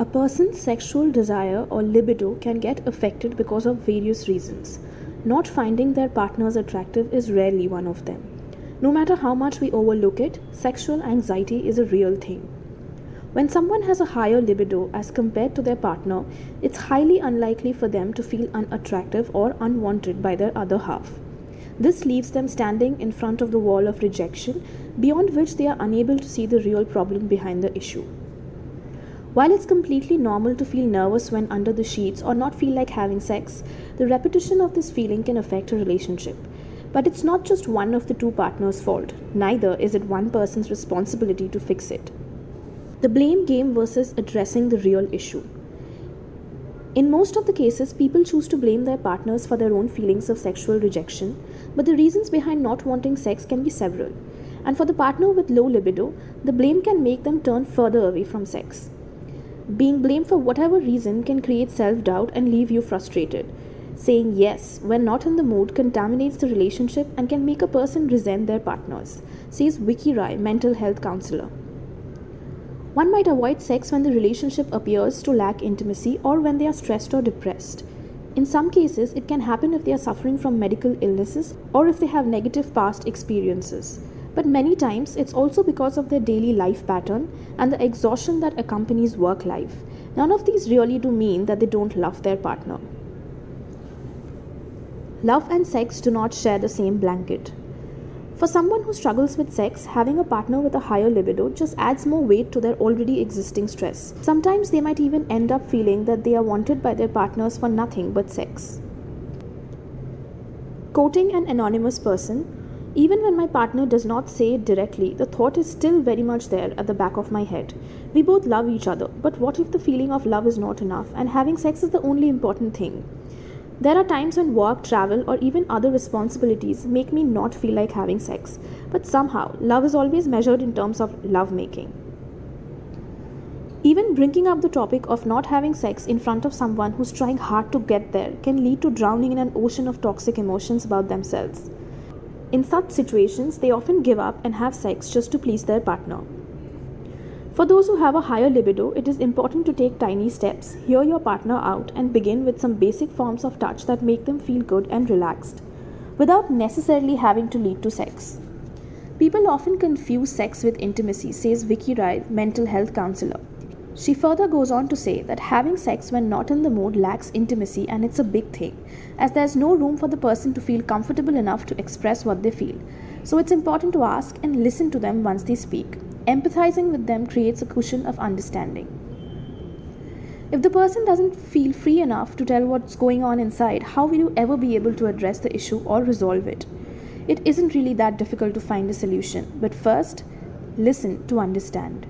A person's sexual desire or libido can get affected because of various reasons. Not finding their partners attractive is rarely one of them. No matter how much we overlook it, sexual anxiety is a real thing. When someone has a higher libido as compared to their partner, it's highly unlikely for them to feel unattractive or unwanted by their other half. This leaves them standing in front of the wall of rejection, beyond which they are unable to see the real problem behind the issue. While it's completely normal to feel nervous when under the sheets or not feel like having sex, the repetition of this feeling can affect a relationship. But it's not just one of the two partners' fault, neither is it one person's responsibility to fix it. The blame game versus addressing the real issue. In most of the cases, people choose to blame their partners for their own feelings of sexual rejection, but the reasons behind not wanting sex can be several. And for the partner with low libido, the blame can make them turn further away from sex. Being blamed for whatever reason can create self doubt and leave you frustrated. Saying yes when not in the mood contaminates the relationship and can make a person resent their partners, says Vicky Rai, mental health counselor. One might avoid sex when the relationship appears to lack intimacy or when they are stressed or depressed. In some cases, it can happen if they are suffering from medical illnesses or if they have negative past experiences but many times it's also because of their daily life pattern and the exhaustion that accompanies work life. None of these really do mean that they don't love their partner. Love and sex do not share the same blanket. For someone who struggles with sex, having a partner with a higher libido just adds more weight to their already existing stress. Sometimes they might even end up feeling that they are wanted by their partners for nothing but sex. Quoting an anonymous person, even when my partner does not say it directly, the thought is still very much there at the back of my head. We both love each other, but what if the feeling of love is not enough and having sex is the only important thing? There are times when work, travel, or even other responsibilities make me not feel like having sex, but somehow love is always measured in terms of love making. Even bringing up the topic of not having sex in front of someone who's trying hard to get there can lead to drowning in an ocean of toxic emotions about themselves. In such situations, they often give up and have sex just to please their partner. For those who have a higher libido, it is important to take tiny steps, hear your partner out, and begin with some basic forms of touch that make them feel good and relaxed, without necessarily having to lead to sex. People often confuse sex with intimacy, says Vicky Rai, mental health counselor. She further goes on to say that having sex when not in the mood lacks intimacy and it's a big thing, as there's no room for the person to feel comfortable enough to express what they feel. So it's important to ask and listen to them once they speak. Empathizing with them creates a cushion of understanding. If the person doesn't feel free enough to tell what's going on inside, how will you ever be able to address the issue or resolve it? It isn't really that difficult to find a solution, but first, listen to understand.